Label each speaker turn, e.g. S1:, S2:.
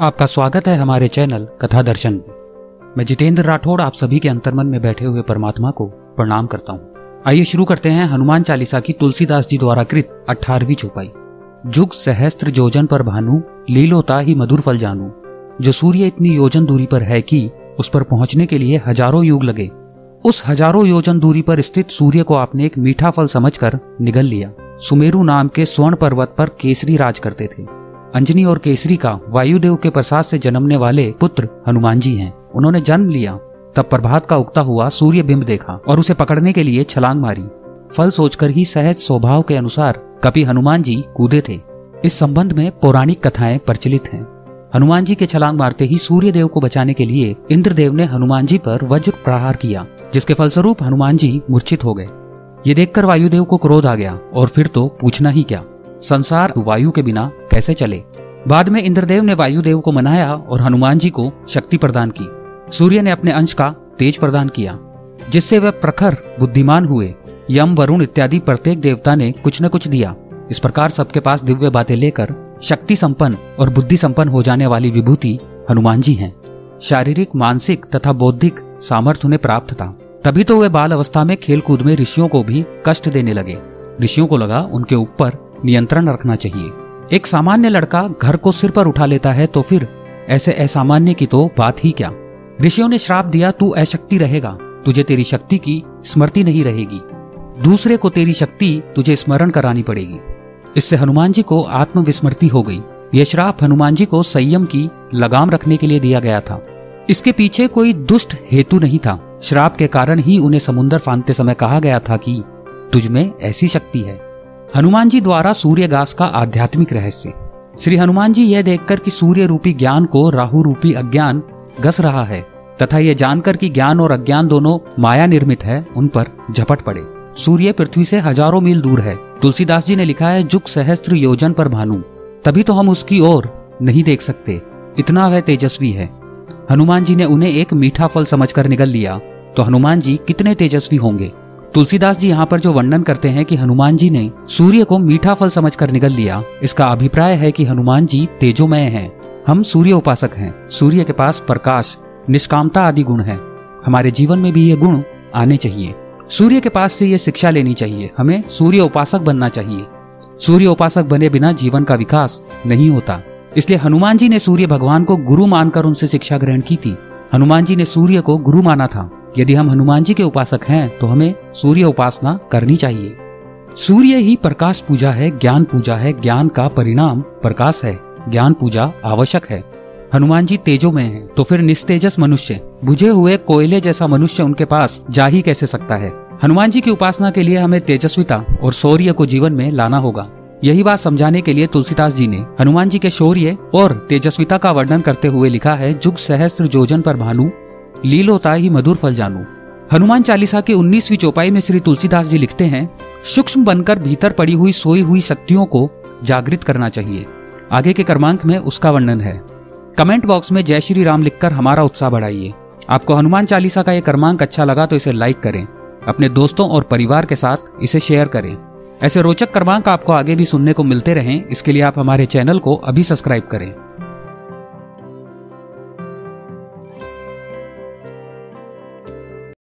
S1: आपका स्वागत है हमारे चैनल कथा दर्शन में। मैं जितेंद्र राठौड़ आप सभी के अंतर्मन में बैठे हुए परमात्मा को प्रणाम करता हूँ। आइए शुरू करते हैं हनुमान चालीसा की तुलसीदास जी द्वारा कृत अठारहवीं चौपाई। जुग सहस्त्र जोजन पर भानु, लीलोता ही मधुर फल जानू। जो सूर्य इतनी योजन दूरी पर है कि उस पर पहुँचने के लिए हज़ारों युग लगे। उस हज़ारों योजन दूरी पर स्थित सूर्य को आपने एक मीठा फल समझकर निगल लिया। सुमेरु नाम के स्वर्ण पर्वत पर केसरी राज करते थे। अंजनी और केसरी का वायुदेव के प्रसाद से जन्मने वाले पुत्र हनुमान जी हैं। उन्होंने जन्म लिया, तब प्रभात का उगता हुआ सूर्य बिंब देखा और उसे पकड़ने के लिए छलांग मारी। फल सोचकर ही सहज स्वभाव के अनुसार कपि हनुमान जी कूदे थे। इस संबंध में पौराणिक कथाएँ प्रचलित हैं। हनुमान जी के छलांग मारते ही सूर्य देव को बचाने के लिए इंद्रदेव ने हनुमान जी पर वज्र प्रहार किया, जिसके फलस्वरूप हनुमान जी मूर्छित हो गए। ये देखकर वायुदेव को क्रोध आ गया और फिर तो पूछना ही क्या। संसार वायु के बिना कैसे चले? बाद में इंद्रदेव ने वायुदेव को मनाया और हनुमान जी को शक्ति प्रदान की। सूर्य ने अपने अंश का तेज प्रदान किया, जिससे वह प्रखर, बुद्धिमान हुए। यम, वरुण इत्यादि प्रत्येक देवता ने कुछ न कुछ दिया। इस प्रकार सबके पास दिव्य बातें लेकर शक्ति संपन्न और बुद्धि संपन्न हो जाने वाली विभूति हनुमान जी हैं। शारीरिक, मानसिक तथा बौद्धिक सामर्थ्य उन्हें प्राप्त था। तभी तो वे बाल अवस्था में खेल कूद में ऋषियों को भी कष्ट देने लगे। ऋषियों को लगा उनके ऊपर नियंत्रण रखना चाहिए। एक सामान्य लड़का घर को सिर पर उठा लेता है तो फिर ऐसे असामान्य की तो बात ही क्या? ऋषियों ने श्राप दिया, तू अशक्ति रहेगा। तुझे तेरी शक्ति की स्मृति नहीं रहेगी। दूसरे को तेरी शक्ति तुझे स्मरण करानी पड़ेगी। इससे हनुमान जी को आत्मविस्मृति हो गई। यह श्राप हनुमान जी को संयम की लगाम रखने के लिए दिया गया था। इसके पीछे कोई दुष्ट हेतु नहीं था। श्राप के कारण ही उन्हें समुन्दर फांदते समय कहा गया था कि तुझ में ऐसी शक्ति है। हनुमान जी द्वारा सूर्य गास का आध्यात्मिक रहस्य। श्री हनुमान जी यह देखकर कि सूर्य रूपी ज्ञान को राहु रूपी अज्ञान घस रहा है, तथा यह जानकर कि ज्ञान और अज्ञान दोनों माया निर्मित है, उन पर झपट पड़े। सूर्य पृथ्वी से हज़ारों मील दूर है। तुलसीदास जी ने लिखा है, जुग सहस्त्र योजन पर भानु, तभी तो हम उसकी ओर नहीं देख सकते। इतना वह तेजस्वी है। हनुमान जी ने उन्हें एक मीठा फल समझकर निगल लिया। तो हनुमान जी कितने तेजस्वी होंगे? तुलसीदास जी यहाँ पर जो वर्णन करते हैं कि हनुमान जी ने सूर्य को मीठा फल समझकर निगल लिया, इसका अभिप्राय है कि हनुमान जी तेजोमय हैं। हम सूर्य उपासक हैं। सूर्य के पास प्रकाश, निष्कामता आदि गुण है। हमारे जीवन में भी ये गुण आने चाहिए। सूर्य के पास से ये शिक्षा लेनी चाहिए। हमें सूर्य उपासक बनना चाहिए। सूर्य उपासक बने बिना जीवन का विकास नहीं होता। इसलिए हनुमान जी ने सूर्य भगवान को गुरु मानकर उनसे शिक्षा ग्रहण की थी। हनुमान जी ने सूर्य को गुरु माना था। यदि हम हनुमान जी के उपासक हैं तो हमें सूर्य उपासना करनी चाहिए। सूर्य ही प्रकाश पूजा है, ज्ञान पूजा है, ज्ञान का परिणाम प्रकाश है, ज्ञान पूजा आवश्यक है। हनुमान जी तेजो में है तो फिर निस्तेजस मनुष्य, बुझे हुए कोयले जैसा मनुष्य उनके पास जा ही कैसे सकता है? हनुमान जी की उपासना के लिए हमें तेजस्विता और शौर्य को जीवन में लाना होगा। यही बात समझाने के लिए तुलसीदास जी ने हनुमान जी के शौर्य और तेजस्विता का वर्णन करते हुए लिखा है, जुग सहस्त्र जोजन पर भानु लीलोता ही मधुर फल जानू। हनुमान चालीसा के उन्नीसवी चौपाई में श्री तुलसीदास जी लिखते हैं, सूक्ष्म बनकर भीतर पड़ी हुई सोई हुई शक्तियों को जागृत करना चाहिए। आगे के क्रमांक में उसका वर्णन है। कमेंट बॉक्स में जय श्री राम लिखकर हमारा उत्साह बढ़ाइए। आपको हनुमान चालीसा का यह क्रमांक अच्छा लगा तो इसे लाइक करें। अपने दोस्तों और परिवार के साथ इसे शेयर करें। ऐसे रोचक क्रमांक आपको आगे भी सुनने को मिलते रहें। इसके लिए आप हमारे चैनल को अभी सब्सक्राइब करें।